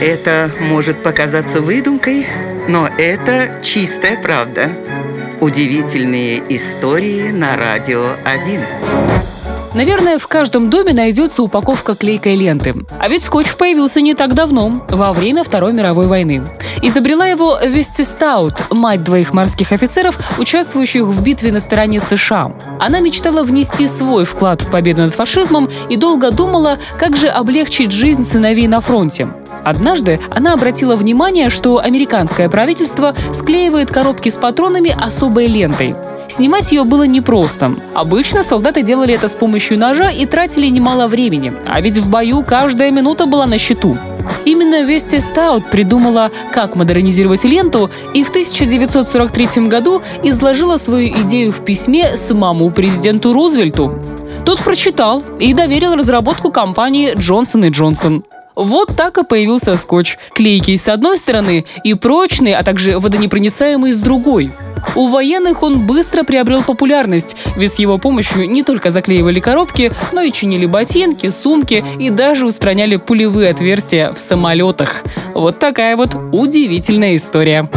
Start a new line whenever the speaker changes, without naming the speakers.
Это может показаться выдумкой, но это чистая правда. Удивительные истории на радио 1.
Наверное, в каждом доме найдется упаковка клейкой ленты. А ведь скотч появился не так давно, во время Второй мировой войны. Изобрела его Вести Стаут, мать двоих морских офицеров, участвующих в битве на стороне США. Она мечтала внести свой вклад в победу над фашизмом и долго думала, как же облегчить жизнь сыновей на фронте. Однажды она обратила внимание, что американское правительство склеивает коробки с патронами особой лентой. Снимать ее было непросто. Обычно солдаты делали это с помощью ножа и тратили немало времени, а ведь в бою каждая минута была на счету. Именно Вести Стаут придумала, как модернизировать ленту, и в 1943 году изложила свою идею в письме самому президенту Рузвельту. Тот прочитал и доверил разработку компании Джонсон и Джонсон. Вот так и появился скотч. Клейкий с одной стороны и прочный, а также водонепроницаемый с другой. У военных он быстро приобрел популярность, ведь с его помощью не только заклеивали коробки, но и чинили ботинки, сумки и даже устраняли пулевые отверстия в самолетах. Вот такая вот удивительная история.